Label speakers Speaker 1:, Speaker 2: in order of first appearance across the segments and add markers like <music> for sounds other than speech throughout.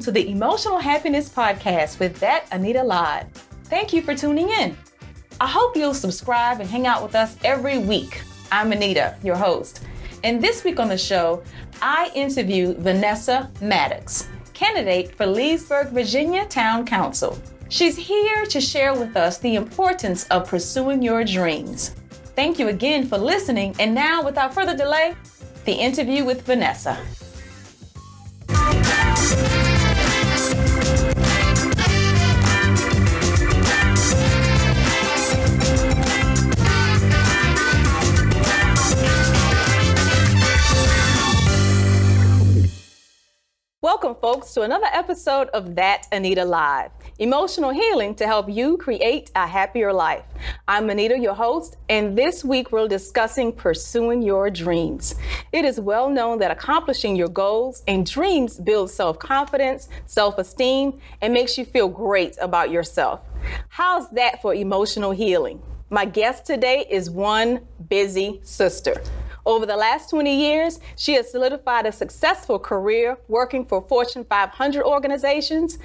Speaker 1: to the Emotional Happiness Podcast with that Anita Lod. Thank you for tuning in. I hope you'll subscribe and hang out with us every week. I'm Anita, your host. And this week on the show, I interview Vanessa Maddox, candidate for Leesburg, Virginia Town Council. She's here to share with us the importance of pursuing your dreams. Thank you again for listening. And now, without further delay, the interview with Vanessa. Welcome, folks, to another episode of That Anita Live emotional healing to help you create a happier life. I'm Anita, your host, and this week we're discussing pursuing your dreams. It is well known that accomplishing your goals and dreams builds self confidence, self esteem, and makes you feel great about yourself. How's that for emotional healing? My guest today is one busy sister. Over the last 20 years, she has solidified a successful career working for Fortune 500 organizations,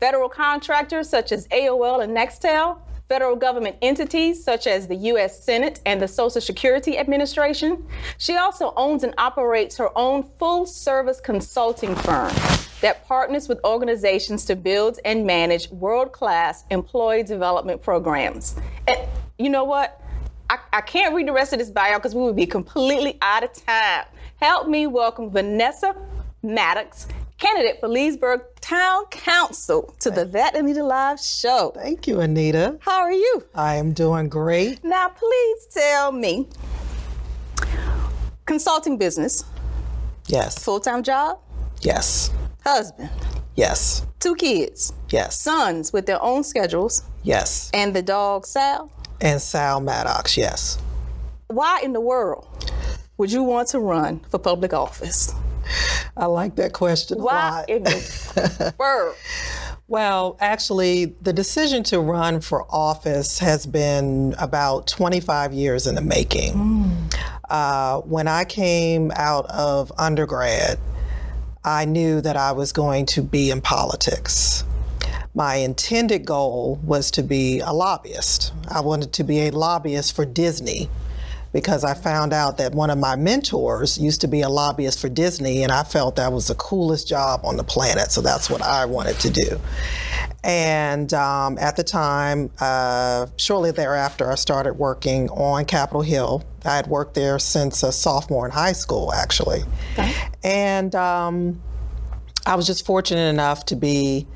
Speaker 1: federal contractors such as AOL and Nextel, federal government entities such as the U.S. Senate and the Social Security Administration. She also owns and operates her own full service consulting firm that partners with organizations to build and manage world class employee development programs. And you know what? I, I can't read the rest of this bio because we would be completely out of time. Help me welcome Vanessa Maddox, candidate for Leesburg Town Council, to the That Anita Live show.
Speaker 2: Thank you, Anita.
Speaker 1: How are you?
Speaker 2: I am doing great.
Speaker 1: Now, please tell me consulting business,
Speaker 2: Yes.
Speaker 1: full time job,
Speaker 2: Yes.
Speaker 1: husband,
Speaker 2: Yes.
Speaker 1: two kids,
Speaker 2: Yes.
Speaker 1: sons with their own schedules,
Speaker 2: Yes.
Speaker 1: and the dog Sal.
Speaker 2: And Sal Maddox, yes.
Speaker 1: Why in the world would you want to run for public office?
Speaker 2: I like that question a
Speaker 1: Why
Speaker 2: lot.
Speaker 1: in the <laughs> world?
Speaker 2: Well, actually, the decision to run for office has been about 25 years in the making. Uh, when I came out of undergrad, I knew that I was going to be in politics. My intended goal was to be a lobbyist. I wanted to be a lobbyist for Disney because I found out that one of my mentors used to be a lobbyist for Disney, and I felt that was the coolest job on the planet. So that's what I wanted to do. And um, at the time, uh, shortly thereafter, I started working on Capitol Hill. I had worked there since a sophomore in high school, actually. And um, I was just fortunate enough to be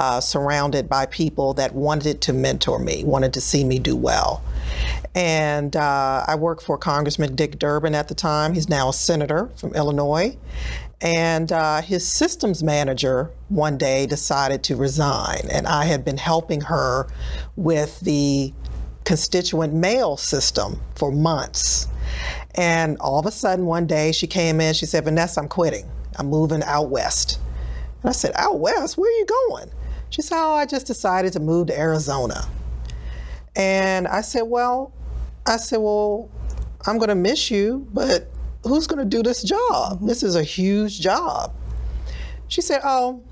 Speaker 2: uh, surrounded by people that wanted to mentor me, wanted to see me do well. And uh, I worked for Congressman Dick Durbin at the time. He's now a senator from Illinois. And uh, his systems manager one day decided to resign. And I had been helping her with the constituent mail system for months. And all of a sudden, one day, she came in, she said, Vanessa, I'm quitting. I'm moving out west. And I said, Out west? Where are you going? She said, Oh, I just decided to move to Arizona. And I said, Well, I said, Well, I'm going to miss you, but who's going to do this job? This is a huge job. She said, Oh,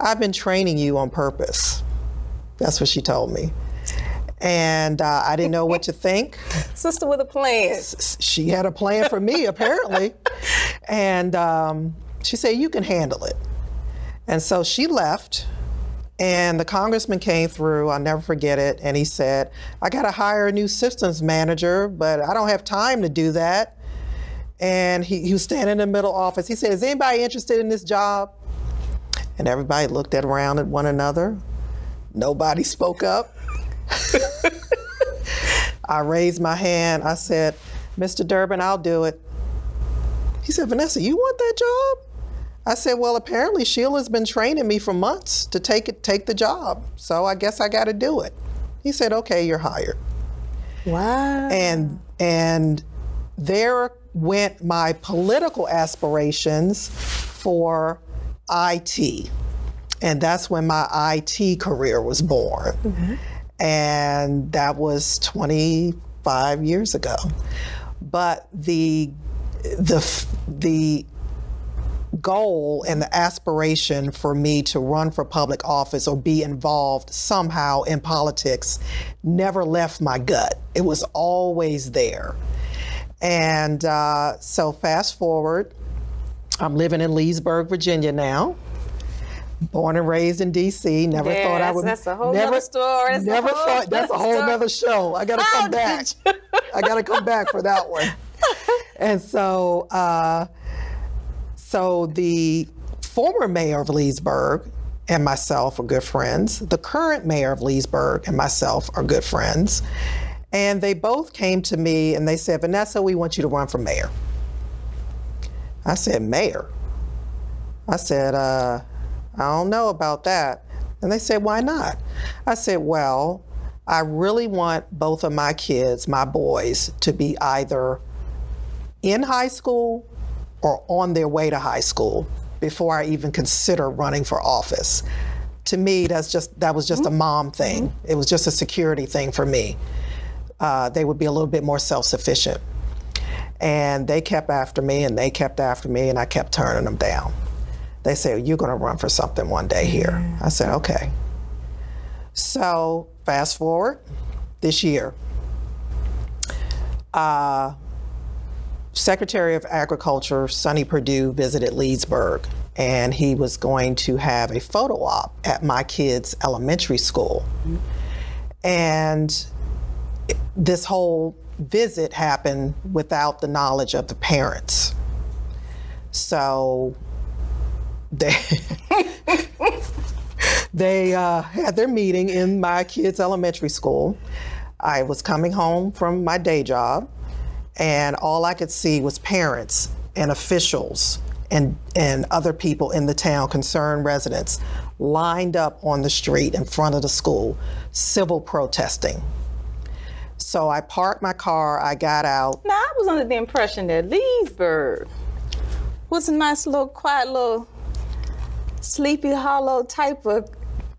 Speaker 2: I've been training you on purpose. That's what she told me. And uh, I didn't know what to think. <laughs>
Speaker 1: Sister with a plan.
Speaker 2: She had a plan for me, apparently. <laughs> And um, she said, You can handle it. And so she left. And the congressman came through, I'll never forget it, and he said, I got to hire a new systems manager, but I don't have time to do that. And he, he was standing in the middle office. He said, Is anybody interested in this job? And everybody looked at around at one another. Nobody <laughs> spoke up. I raised my hand. I said, Mr. Durbin, I'll do it. He said, Vanessa, you want that job? I said, well, apparently Sheila's been training me for months to take it, take the job. So I guess I got to do it. He said, okay, you're hired.
Speaker 1: Wow.
Speaker 2: And and there went my political aspirations for IT. And that's when my IT career was born. Mm-hmm. And that was 25 years ago. But the the the goal and the aspiration for me to run for public office or be involved somehow in politics never left my gut. It was always there. And uh, so, fast forward, I'm living in Leesburg, Virginia now. Born and raised in D.C. Never
Speaker 1: Yes,
Speaker 2: thought I would.
Speaker 1: that's a whole
Speaker 2: never,
Speaker 1: story. That's
Speaker 2: never thought. That's a whole other show. I got to
Speaker 1: Oh,
Speaker 2: come back. I got to come back for that one. <laughs> And so, uh, so the former mayor of Leesburg and myself are good friends. The current mayor of Leesburg and myself are good friends. And they both came to me and they said, Vanessa, we want you to run for mayor. I said, Mayor? I said, uh, I don't know about that. And they said, Why not? I said, Well, I really want both of my kids, my boys, to be either in high school or on their way to high school before I even consider running for office. To me, that's just that was just a mom thing. It was just a security thing for me. Uh, they would be a little bit more self-sufficient. And they kept after me, and they kept after me, and I kept turning them down. They said, "You're going to run for something one day here." I said, "Okay." So fast forward this year. Uh, Secretary of Agriculture Sonny Perdue visited Leesburg, and he was going to have a photo op at my kids' elementary school. And this whole visit happened without the knowledge of the parents. So they <laughs> they uh, had their meeting in my kids' elementary school. I was coming home from my day job, and all I could see was parents and officials and, and other people in the town, concerned residents, lined up on the street in front of the school, civil protesting. So I parked my car, I got out.
Speaker 1: Now, I was under the impression that Leesburg was a nice little, quiet little, sleepy hollow type of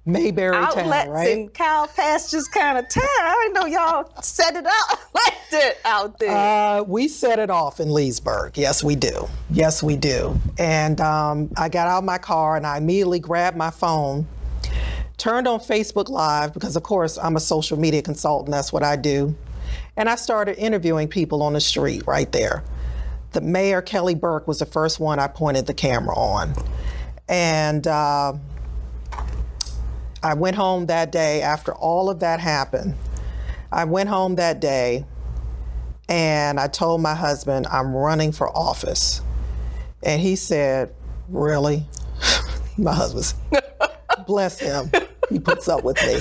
Speaker 2: Mayberry
Speaker 1: outlets
Speaker 2: Town, right?
Speaker 1: and cow pastures kind of town. I didn't know y'all set it up <laughs> like that out there.
Speaker 2: Uh, we set it off in Leesburg. Yes, we do. Yes, we do. And um, I got out of my car and I immediately grabbed my phone, turned on Facebook Live because, of course, I'm a social media consultant. That's what I do. And I started interviewing people on the street right there. The mayor, Kelly Burke, was the first one I pointed the camera on. And uh, I went home that day after all of that happened. I went home that day and I told my husband, I'm running for office. And he said, Really? <laughs> my husband, <laughs> bless him, he puts up with me.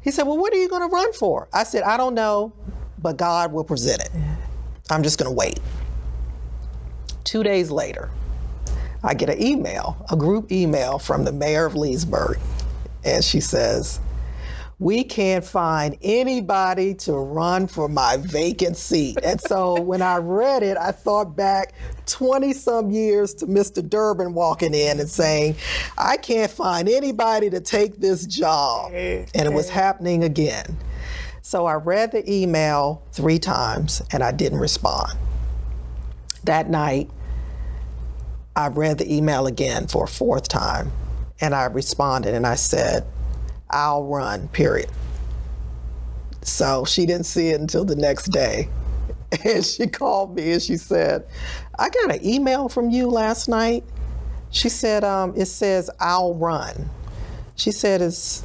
Speaker 2: He said, Well, what are you going to run for? I said, I don't know, but God will present it. I'm just going to wait. Two days later, I get an email, a group email from the mayor of Leesburg. And she says, we can't find anybody to run for my vacant seat. And so when I read it, I thought back 20 some years to Mr. Durbin walking in and saying, I can't find anybody to take this job. And it was happening again. So I read the email three times and I didn't respond. That night, I read the email again for a fourth time and I responded and I said, I'll run, period. So she didn't see it until the next day. <laughs> And she called me and she said, I got an email from you last night. She said, um, it says, I'll run. She said, is,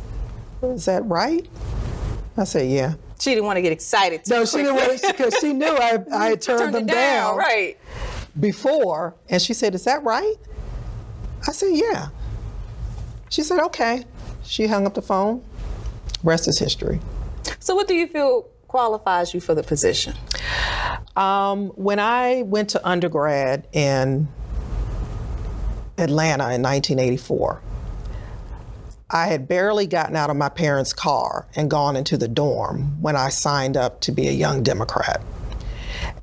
Speaker 2: is that right? I said, yeah.
Speaker 1: she didn't want to get excited. Too
Speaker 2: No, she didn't want to, because she knew I, <laughs> I had turned,
Speaker 1: Turned
Speaker 2: them
Speaker 1: down,
Speaker 2: down
Speaker 1: right?
Speaker 2: before. And she said, Is that right? I said, Yeah. She said, Okay. She hung up the phone. Rest is history.
Speaker 1: So, what do you feel qualifies you for the position?
Speaker 2: Um, when I went to undergrad in Atlanta in 1984, I had barely gotten out of my parents' car and gone into the dorm when I signed up to be a young Democrat.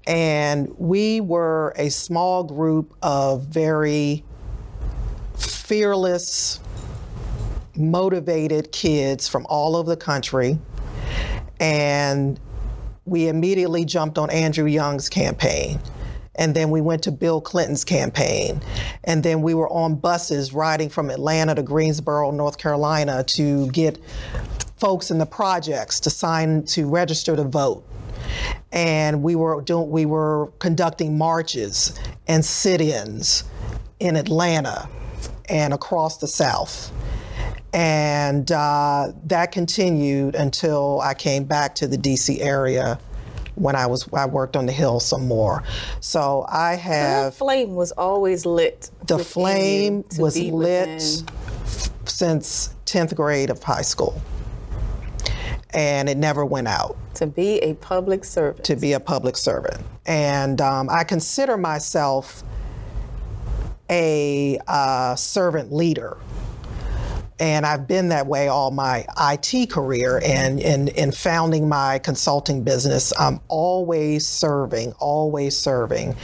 Speaker 2: And we were a small group of very fearless, motivated kids from all over the country. And we immediately jumped on Andrew Young's campaign. And then we went to Bill Clinton's campaign. And then we were on buses riding from Atlanta to Greensboro, North Carolina to get folks in the projects to sign to register to vote. And we were doing we were conducting marches and sit-ins in Atlanta and across the South. And uh, that continued until I came back to the DC area when I was I worked on the Hill some more. So I have
Speaker 1: The flame was always lit.
Speaker 2: the flame was lit
Speaker 1: within.
Speaker 2: since 10th grade of high school. And it never went out
Speaker 1: to be a public servant.
Speaker 2: to be a public servant. And um, I consider myself a uh, servant leader. And I've been that way all my IT career and in, in founding my consulting business. I'm always serving, always serving.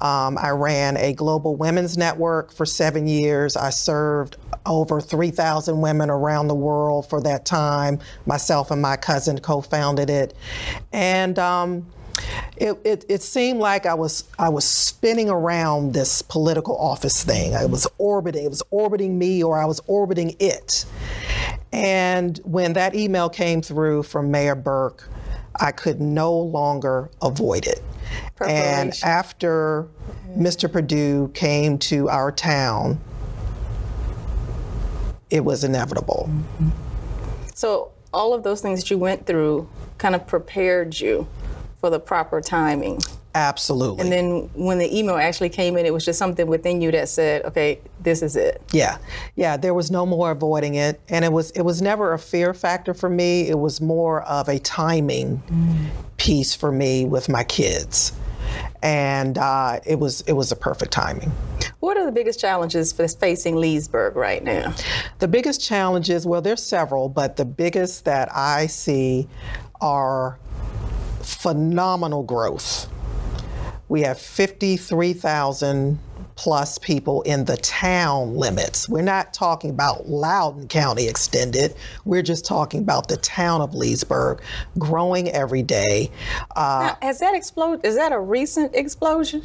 Speaker 2: Um, I ran a global women's network for seven years. I served over 3,000 women around the world for that time. Myself and my cousin co founded it. And um, it, it, it seemed like I was I was spinning around this political office thing. I was orbiting. It was orbiting me, or I was orbiting it. And when that email came through from Mayor Burke, I could no longer avoid it. And after Mr. Perdue came to our town, it was inevitable.
Speaker 1: So all of those things that you went through kind of prepared you for the proper timing.
Speaker 2: Absolutely.
Speaker 1: And then when the email actually came in, it was just something within you that said, "Okay, this is it."
Speaker 2: Yeah, yeah. There was no more avoiding it, and it was it was never a fear factor for me. It was more of a timing piece for me with my kids, and uh, it was it was a perfect timing.
Speaker 1: What are the biggest challenges facing Leesburg right now?
Speaker 2: The biggest challenges, well, there's several, but the biggest that I see are phenomenal growth. We have 53,000 plus people in the town limits. We're not talking about Loudoun County extended. We're just talking about the town of Leesburg growing every day. Uh,
Speaker 1: Now, has that exploded? Is that a recent explosion?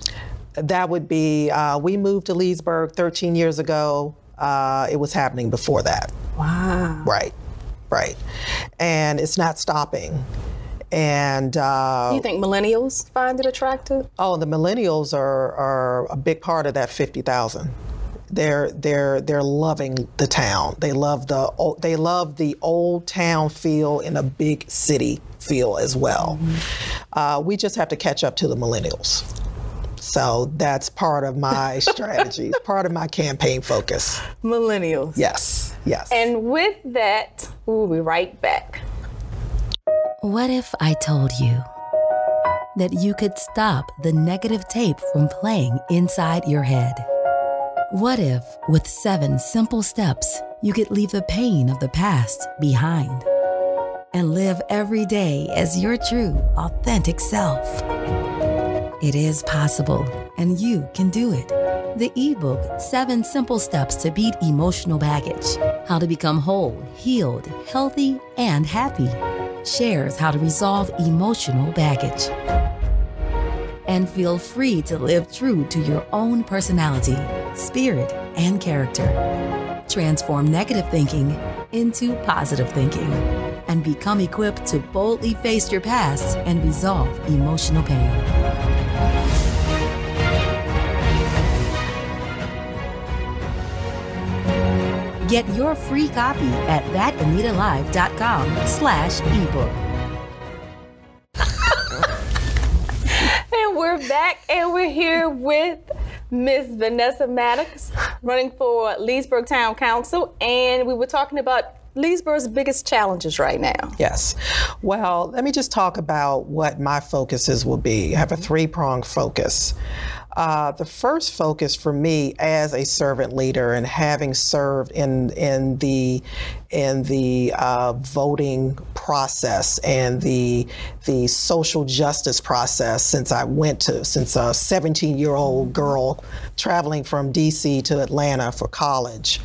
Speaker 2: that would be, uh, we moved to Leesburg 13 years ago. Uh, it was happening before that.
Speaker 1: Wow.
Speaker 2: Right, right. And it's not stopping. And uh,
Speaker 1: you think millennials find it attractive?
Speaker 2: oh, the millennials are, are a big part of that 50,000. They're they're they're loving the town. They love the they love the old town feel in a big city feel as well. Uh, we just have to catch up to the millennials. So that's part of my <laughs> strategy. It's part of my campaign focus.
Speaker 1: Millennials.
Speaker 2: Yes, yes.
Speaker 1: And with that, we'll be right back.
Speaker 3: What if I told you that you could stop the negative tape from playing inside your head? What if, with seven simple steps, you could leave the pain of the past behind and live every day as your true, authentic self? It is possible, and you can do it. The ebook, Seven Simple Steps to Beat Emotional Baggage How to Become Whole, Healed, Healthy, and Happy, shares how to resolve emotional baggage and feel free to live true to your own personality, spirit, and character. Transform negative thinking into positive thinking and become equipped to boldly face your past and resolve emotional pain. Get your free copy at thatanitalive.com slash ebook. <laughs>
Speaker 1: And we're back, and we're here with Miss Vanessa Maddox, running for Leesburg Town Council, and we were talking about Leesburg's biggest challenges right now.
Speaker 2: Yes. Well, let me just talk about what my focuses will be. I have a three pronged focus. Uh, the first focus for me as a servant leader and having served in in the in the uh, voting process and the the social justice process since I went to since a 17 year old girl traveling from D.C. to Atlanta for college.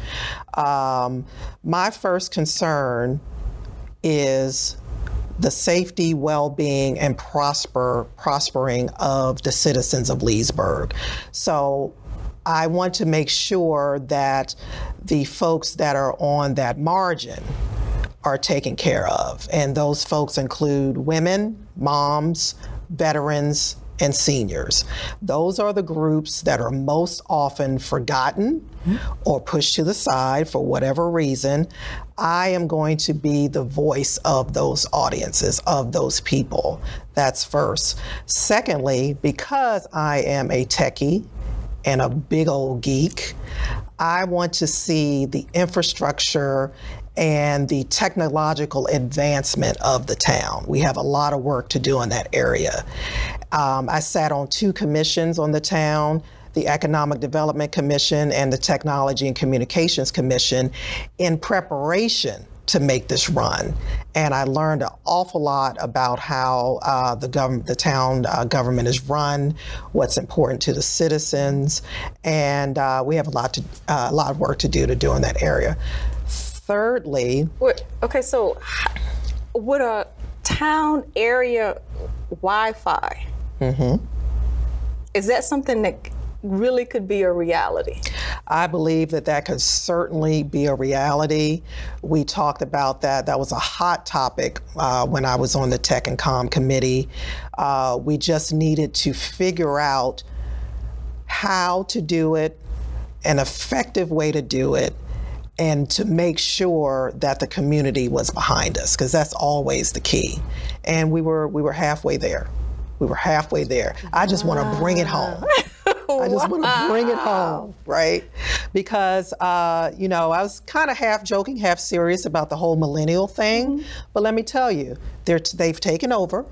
Speaker 2: Um, my first concern is the safety, well-being, and prosper prospering of the citizens of Leesburg. So I want to make sure that the folks that are on that margin are taken care of. And those folks include women, moms, veterans, and seniors. Those are the groups that are most often forgotten or pushed to the side for whatever reason. I am going to be the voice of those audiences, of those people. That's first. Secondly, because I am a techie, and a big old geek. I want to see the infrastructure and the technological advancement of the town. We have a lot of work to do in that area. Um, I sat on two commissions on the town the Economic Development Commission and the Technology and Communications Commission in preparation to make this run. And I learned an awful lot about how uh, the government, the town uh, government is run, what's important to the citizens, and uh, we have a lot to uh, a lot of work to do to do in that area. Thirdly,
Speaker 1: okay, so would a town area Wi-Fi mm-hmm. is that something that really could be a reality?
Speaker 2: I believe that that could certainly be a reality. We talked about that. That was a hot topic uh, when I was on the Tech and Com committee. Uh, we just needed to figure out how to do it, an effective way to do it, and to make sure that the community was behind us because that's always the key. And we were we were halfway there. We were halfway there. I just want to bring it home. <laughs> I just want to bring it home, right? Because, uh, you know, I was kind of half joking, half serious about the whole millennial thing. Mm-hmm. But let me tell you, they're t- they've taken over.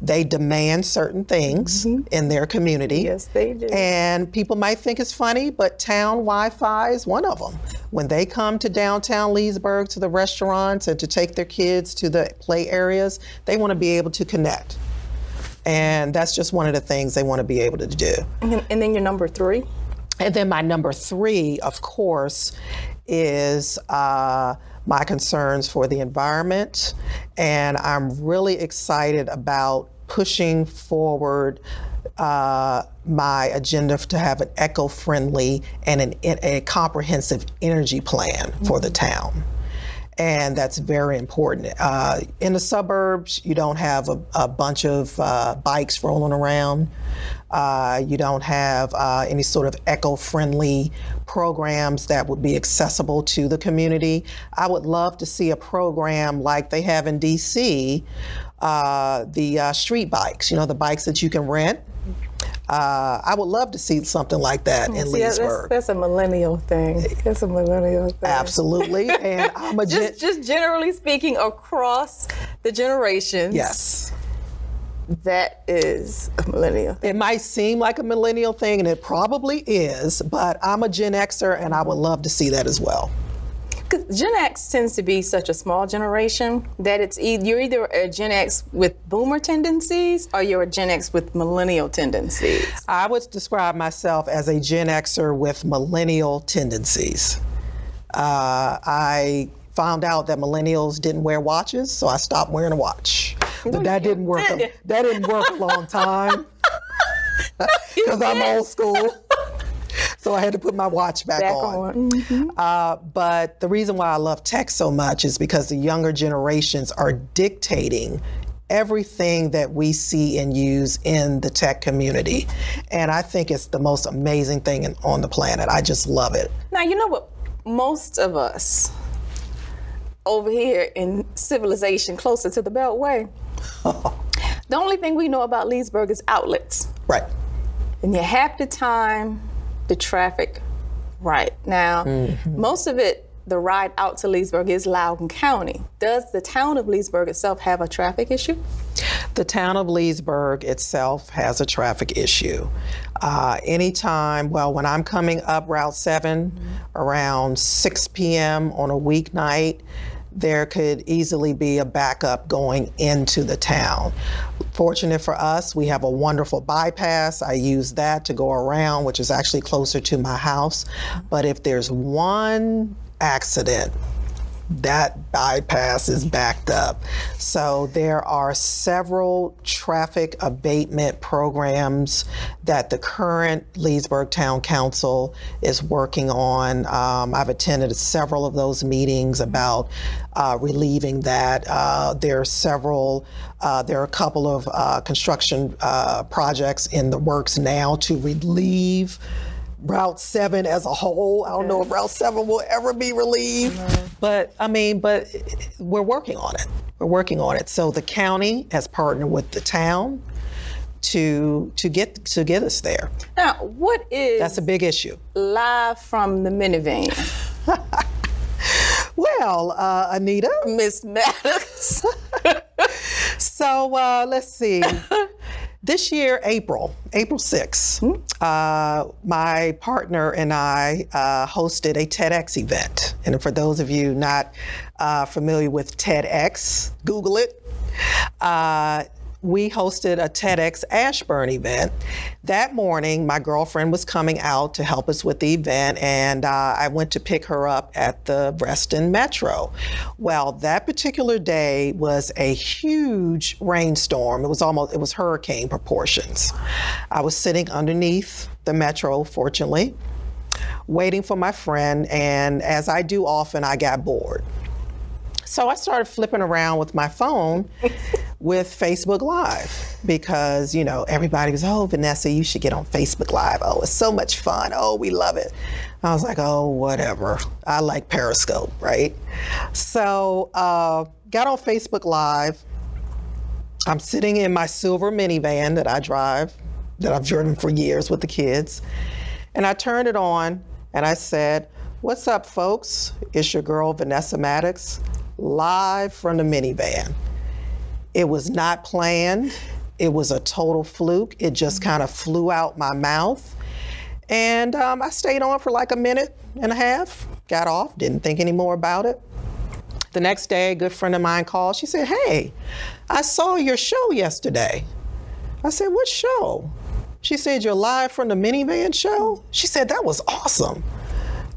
Speaker 2: They demand certain things mm-hmm. in their community.
Speaker 1: Yes, they do.
Speaker 2: And people might think it's funny, but town Wi Fi is one of them. When they come to downtown Leesburg to the restaurants and to take their kids to the play areas, they want to be able to connect. And that's just one of the things they want to be able to do.
Speaker 1: And then, and then your number three?
Speaker 2: And then my number three, of course, is uh, my concerns for the environment. And I'm really excited about pushing forward uh, my agenda to have an eco friendly and an, a comprehensive energy plan for the town and that's very important. Uh, in the suburbs, you don't have a, a bunch of uh, bikes rolling around. Uh, you don't have uh, any sort of eco friendly programs that would be accessible to the community. I would love to see a program like they have in DC, uh, the uh, street bikes, you know, the bikes that you can rent uh, I would love to see something like that in see,
Speaker 1: Leesburg. That's, that's, a millennial thing. That's a millennial thing.
Speaker 2: Absolutely, and I'm a <laughs>
Speaker 1: just, gen- just generally speaking across the generations.
Speaker 2: Yes.
Speaker 1: That is a millennial. Thing.
Speaker 2: It might seem like a millennial thing, and it probably is, but I'm a Gen Xer, and I would love to see that as well.
Speaker 1: Gen X tends to be such a small generation that it's e- you're either a Gen X with boomer tendencies or you're a Gen X with millennial tendencies.
Speaker 2: I would describe myself as a Gen Xer with millennial tendencies. Uh, I found out that millennials didn't wear watches, so I stopped wearing a watch. But that didn't work. A, that didn't work a long time <laughs> <laughs> because I'm old school so I had to put my watch back, back on. on. Mm-hmm. Uh, but the reason why I love tech so much is because the younger generations are dictating everything that we see and use in the tech community. And I think it's the most amazing thing in, on the planet. I just love it.
Speaker 1: Now, you know what? Most of us over here in civilization closer to the Beltway, <laughs> the only thing we know about Leesburg is outlets.
Speaker 2: Right.
Speaker 1: And you half the time the traffic right. Now, mm-hmm. most of it, the ride out to Leesburg is Loudoun County. Does the town of Leesburg itself have a traffic issue?
Speaker 2: The town of Leesburg itself has a traffic issue. Uh, anytime, well, when I'm coming up Route 7 mm-hmm. around 6 p.m. on a weeknight, there could easily be a backup going into the town. Fortunate for us, we have a wonderful bypass. I use that to go around, which is actually closer to my house. But if there's one accident that bypass is backed up. So there are several traffic abatement programs that the current Leesburg Town Council is working on. Um, I've attended several of those meetings about uh, relieving that. Uh, there are several, uh, there are a couple of uh, construction uh, projects in the works now to relieve Route 7 as a whole. I don't know if Route 7 will ever be relieved, but I mean, but we're working on it. We're working on it. So the county has partnered with the town to to get to get us there.
Speaker 1: Now, what is
Speaker 2: That's a big issue.
Speaker 1: live from the minivan? <laughs>
Speaker 2: Well, uh, Anita,
Speaker 1: Miss Maddox. <laughs>
Speaker 2: so uh, let's see. <laughs> This year, April, April 6th, uh, my partner and I uh, hosted a TEDx event. And for those of you not uh, familiar with TEDx, Google it. We hosted a TEDx Ashburn event. That morning, my girlfriend was coming out to help us with the event, and uh, I went to pick her up at the Reston Metro. Well, that particular day was a huge rainstorm. It was almost it was hurricane proportions. I was sitting underneath the metro, fortunately, waiting for my friend, and as I do often, I got bored. So I started flipping around with my phone with Facebook Live because, you know, everybody was, oh, Vanessa, you should get on Facebook Live. Oh, it's so much fun. Oh, we love it. I was like, oh, whatever. I like Periscope, right? So uh, got on Facebook Live. I'm sitting in my silver minivan that I drive, that I've driven for years with the kids. And I turned it on and I said, What's up, folks? It's your girl, Vanessa Maddox, live from the minivan. It was not planned, it was a total fluke. It just kind of flew out my mouth. And um, I stayed on for like a minute and a half, got off, didn't think any more about it. The next day, a good friend of mine called. She said, Hey, I saw your show yesterday. I said, What show? She said, You're live from the minivan show? She said, That was awesome.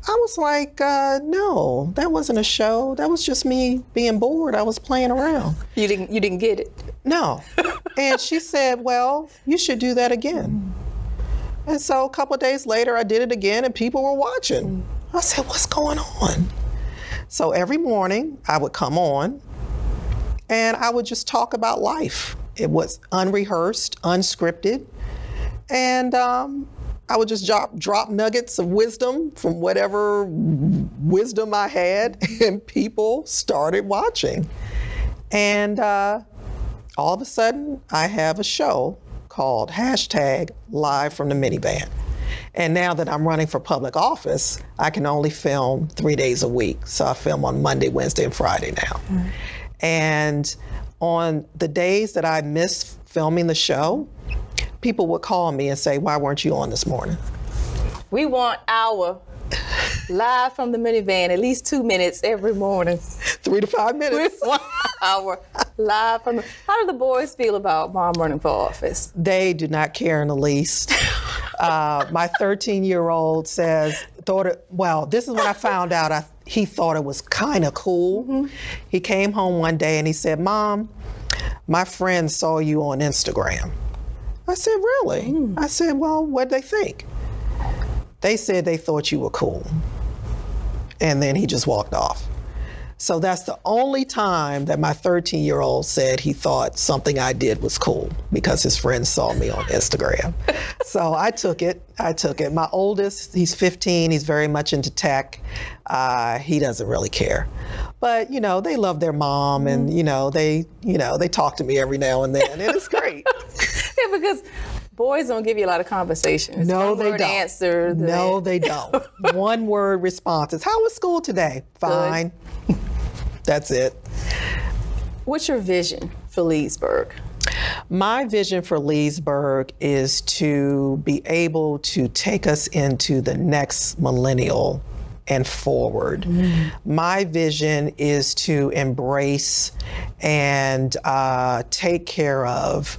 Speaker 2: I was like, uh, No, that wasn't a show. That was just me being bored. I was playing around.
Speaker 1: you didn't you didn't get it.
Speaker 2: No. and she said, Well, you should do that again. And so a couple of days later, I did it again, and people were watching. I said, What's going on? So every morning, I would come on and I would just talk about life. It was unrehearsed, unscripted. And um, I would just drop, drop nuggets of wisdom from whatever wisdom I had, <laughs> and people started watching. And uh, all of a sudden, I have a show called hashtag live from the minivan. And now that I'm running for public office, I can only film three days a week. So I film on Monday, Wednesday, and Friday now. And on the days that I miss filming the show, people would call me and say, Why weren't you on this morning?
Speaker 1: We want our live from the minivan at least two minutes every morning.
Speaker 2: Three to five
Speaker 1: We
Speaker 2: minutes.
Speaker 1: want our live from the. How do the boys feel about mom running for office?
Speaker 2: They do not care in the least. <laughs> Uh, my 13 year old says, thought it, well, this is when I found out I, he thought it was kind of cool. He came home one day and he said, Mom, my friend saw you on Instagram. I said, Really? I said, Well, what'd they think? They said they thought you were cool. And then he just walked off. So that's the only time that my 13 year old said he thought something I did was cool because his friends saw me on Instagram. <laughs> so I took it. I took it. My oldest, he's 15, he's very much into tech. Uh, he doesn't really care. But, you know, they love their mom and, you know, they, you know, they talk to me every now and then and it's great. <laughs>
Speaker 1: Because boys don't give you a lot of conversations.
Speaker 2: No, they don't.
Speaker 1: Answer. the-
Speaker 2: No, they don't. One word responses. How was school today? Fine. <laughs> That's it.
Speaker 1: What's your vision for Leesburg?
Speaker 2: My vision for Leesburg is to be able to take us into the next millennial and forward. My vision is to embrace and uh, take care of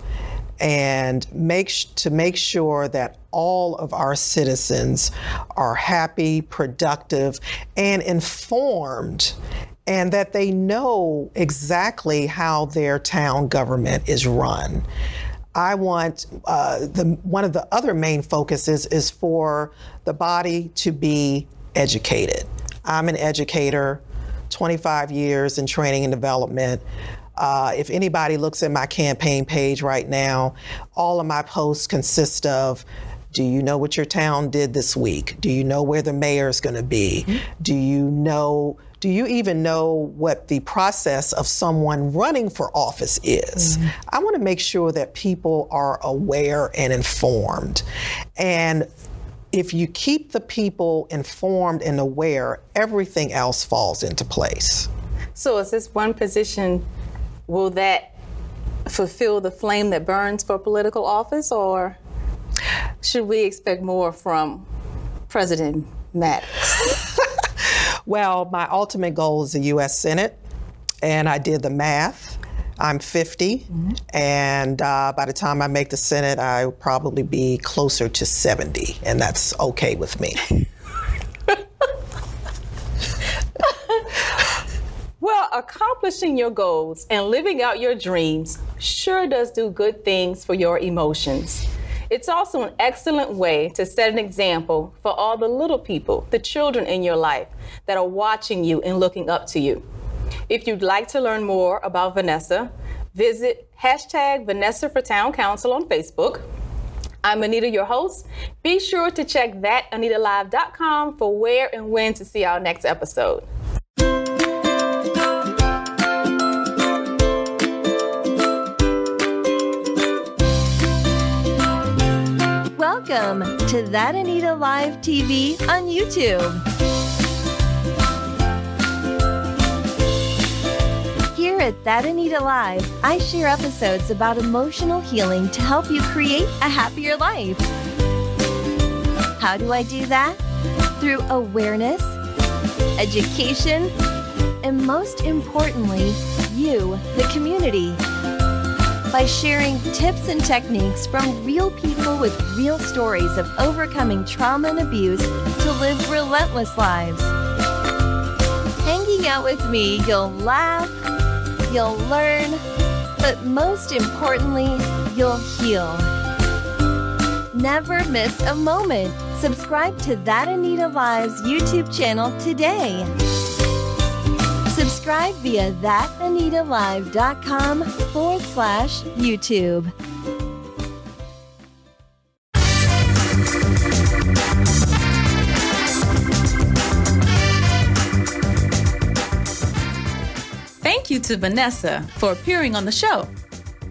Speaker 2: and make to make sure that all of our citizens are happy, productive, and informed and that they know exactly how their town government is run. I want uh, the one of the other main focuses is for the body to be educated. I'm an educator, 25 years in training and development. Uh, if anybody looks at my campaign page right now, all of my posts consist of do you know what your town did this week? Do you know where the mayor is going to be? Mm-hmm. Do you know? Do you even know what the process of someone running for office is? Mm-hmm. I want to make sure that people are aware and informed. And if you keep the people informed and aware, everything else falls into place.
Speaker 1: So, is this one position, will that fulfill the flame that burns for political office, or? should we expect more from President Maddox? <laughs>
Speaker 2: well, my ultimate goal is the U.S. Senate, and I did the math. I'm 50, mm-hmm. and uh, by the time I make the Senate, I will probably be closer to 70, and that's okay with me. <laughs>
Speaker 1: well, accomplishing your goals and living out your dreams sure does do good things for your emotions. It's also an excellent way to set an example for all the little people, the children in your life that are watching you and looking up to you. If you'd like to learn more about Vanessa, visit hashtag Vanessa for Town Council on Facebook. I'm Anita, your host. Be sure to check thatanitalive.com for where and when to see our next episode.
Speaker 4: Welcome to That Anita Live TV on YouTube. Here at That Anita Live, I share episodes about emotional healing to help you create a happier life. How do I do that? Through awareness, education, and most importantly, you, the community by sharing tips and techniques from real people with real stories of overcoming trauma and abuse to live relentless lives. Hanging out with me, you'll laugh, you'll learn, but most importantly, you'll heal. Never miss a moment. Subscribe to That Anita Live's YouTube channel today. Subscribe via thatanitalive.com forward slash YouTube.
Speaker 1: Thank you to Vanessa for appearing on the show.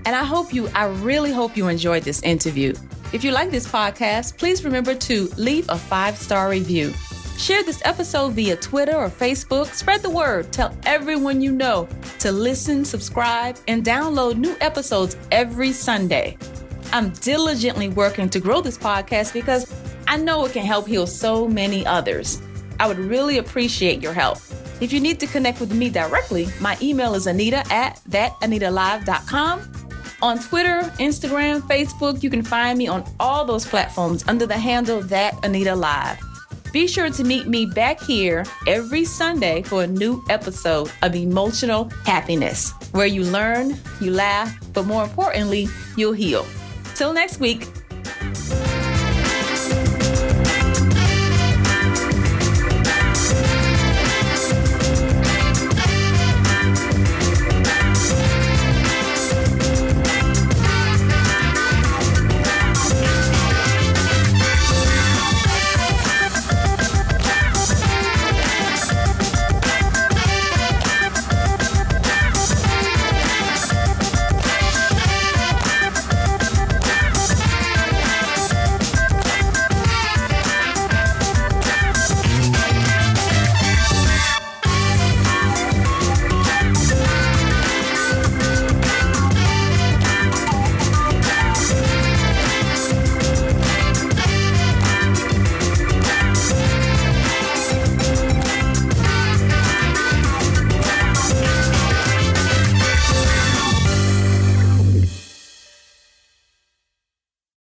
Speaker 1: And I hope you, I really hope you enjoyed this interview. If you like this podcast, please remember to leave a five star review. Share this episode via Twitter or Facebook. Spread the word. Tell everyone you know to listen, subscribe, and download new episodes every Sunday. I'm diligently working to grow this podcast because I know it can help heal so many others. I would really appreciate your help. If you need to connect with me directly, my email is anita at thatanitalive.com. On Twitter, Instagram, Facebook, you can find me on all those platforms under the handle That Anita Live. Be sure to meet me back here every Sunday for a new episode of Emotional Happiness, where you learn, you laugh, but more importantly, you'll heal. Till next week,